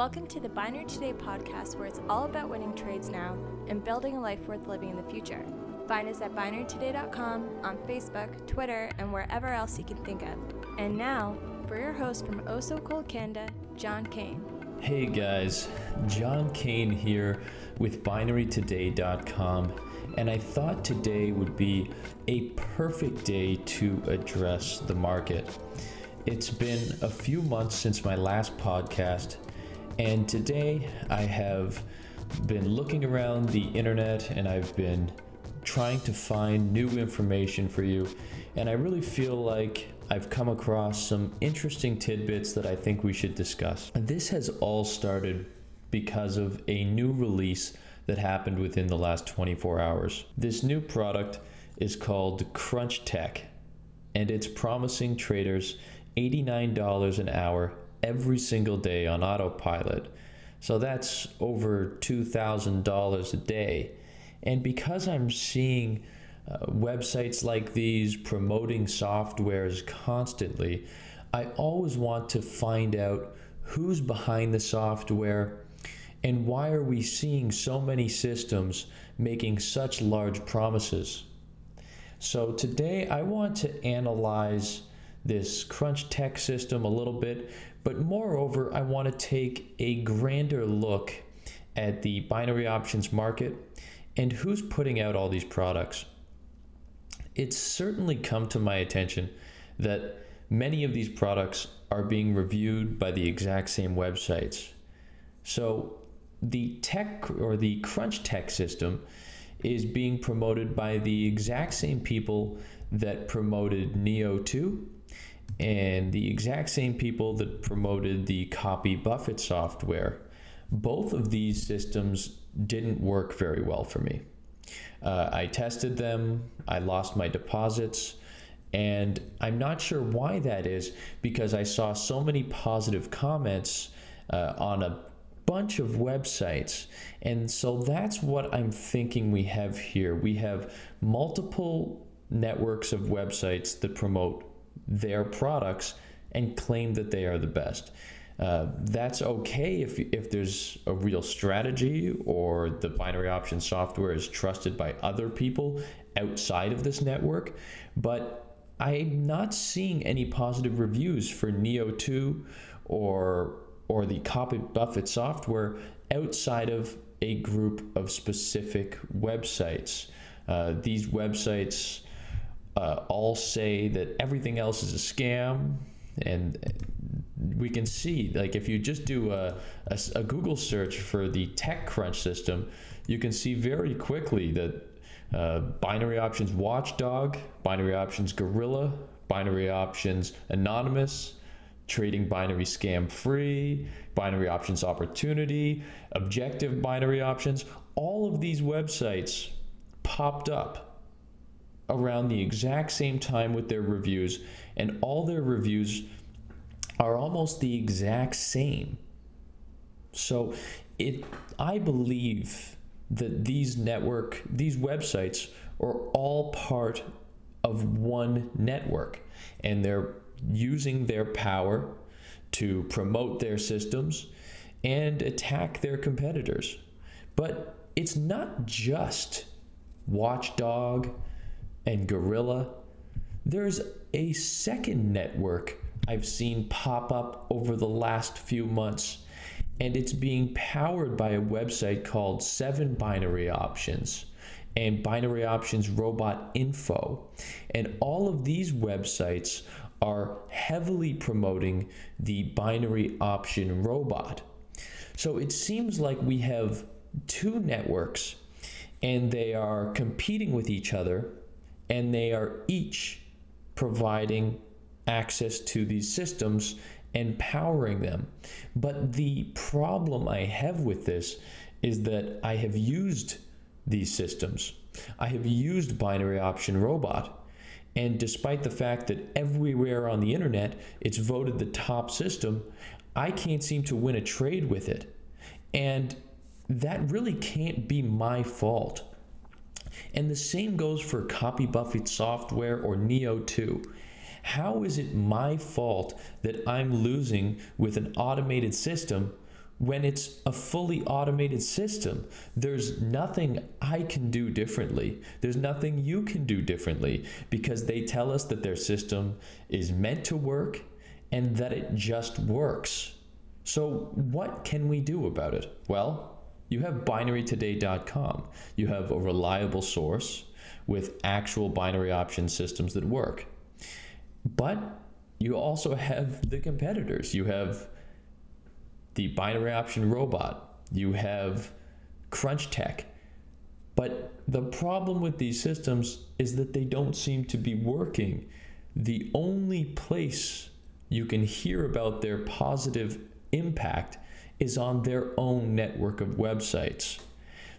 Welcome to the Binary Today podcast, where it's all about winning trades now and building a life worth living in the future. Find us at binarytoday.com, on Facebook, Twitter, and wherever else you can think of. And now, for your host from Oh So Cold Canada, John Kane. Hey guys, John Kane here with binarytoday.com, and I thought today would be a perfect day to address the market. It's been a few months since my last podcast, and today I have been looking around the internet and I've been trying to find new information for you, and I really feel like I've come across some interesting tidbits that I think we should discuss. And this has all started because of a new release that happened within the last 24 hours. This new product is called Crunch Tech, and it's promising traders $89 an hour every single day on autopilot. So that's over $2,000 a day. And because I'm seeing uh, websites like these promoting softwares constantly, I always want to find out who's behind the software and why are we seeing so many systems making such large promises. So today I want to analyze this crunch tech system a little bit, but moreover, I want to take a grander look at the binary options market and who's putting out all these products. It's certainly come to my attention that many of these products are being reviewed by the exact same websites. So the tech or the crunch tech system is being promoted by the exact same people that promoted Neo 2 and the exact same people that promoted the copy Buffett software. Both of these systems didn't work very well for me. Uh, I tested them, I lost my deposits, and I'm not sure why that is because I saw so many positive comments uh, on a bunch of websites. And so that's what I'm thinking we have here. We have multiple networks of websites that promote their products and claim that they are the best. Uh, that's okay if, if there's a real strategy or the binary option software is trusted by other people outside of this network. But I'm not seeing any positive reviews for Neo 2 or, or the Copy Buffett software outside of a group of specific websites. Uh, these websites uh, all say that everything else is a scam. And we can see like if you just do a, a, a, google search for the techcrunch system you can see very quickly that uh, binary options watchdog binary options gorilla binary options anonymous trading binary scam free binary options opportunity objective binary options. All of these websites popped up around the exact same time with their reviews, and all their reviews are almost the exact same. So it I believe that these network these websites are all part of one network and they're using their power to promote their systems and attack their competitors. But it's not just Watchdog and Gorilla. There's a second network I've seen pop up over the last few months, and it's being powered by a website called Seven Binary Options and Binary Options Robot Info. And all of these websites are heavily promoting the binary option robot. So it seems like we have two networks and they are competing with each other and they are each providing access to these systems and powering them. But the problem I have with this is that I have used these systems. I have used binary option robot. And despite the fact that everywhere on the internet it's voted the top system, I can't seem to win a trade with it. And that really can't be my fault. And the same goes for Copy Buffett software or Neo 2. How is it my fault that I'm losing with an automated system when it's a fully automated system. There's nothing I can do differently. There's nothing you can do differently because they tell us that their system is meant to work and that it just works. So, what can we do about it? Well, you have binarytoday.com. You have a reliable source with actual binary option systems that work. But you also have the competitors. You have the binary option robot, you have crunch tech. But the problem with these systems is that they don't seem to be working. The only place you can hear about their positive impact is on their own network of websites.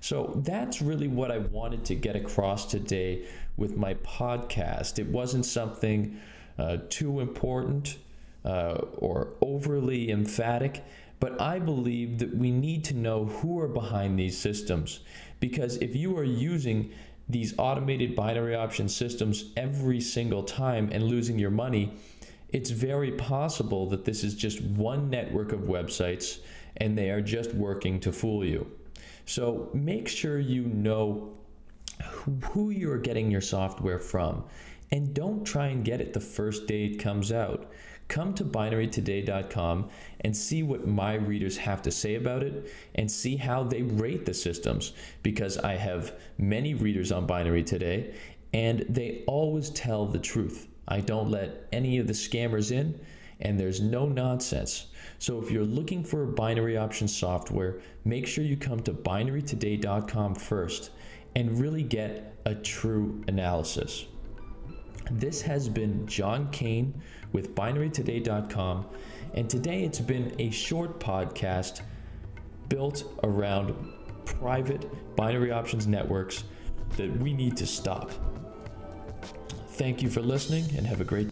So that's really what I wanted to get across today with my podcast. It wasn't something uh, too important uh, or overly emphatic, but I believe that we need to know who are behind these systems. Because if you are using these automated binary option systems every single time and losing your money, it's very possible that this is just one network of websites and they are just working to fool you. So make sure you know who you're getting your software from and don't try and get it the first day it comes out come to binarytoday.com and see what my readers have to say about it and see how they rate the systems because I have many readers on Binary Today and they always tell the truth. I don't let any of the scammers in and there's no nonsense. So if you're looking for binary option software, make sure you come to binarytoday.com first and really get a true analysis. This has been John Kane with binarytoday.com, and today it's been a short podcast built around private binary options networks that we need to stop. Thank you for listening and have a great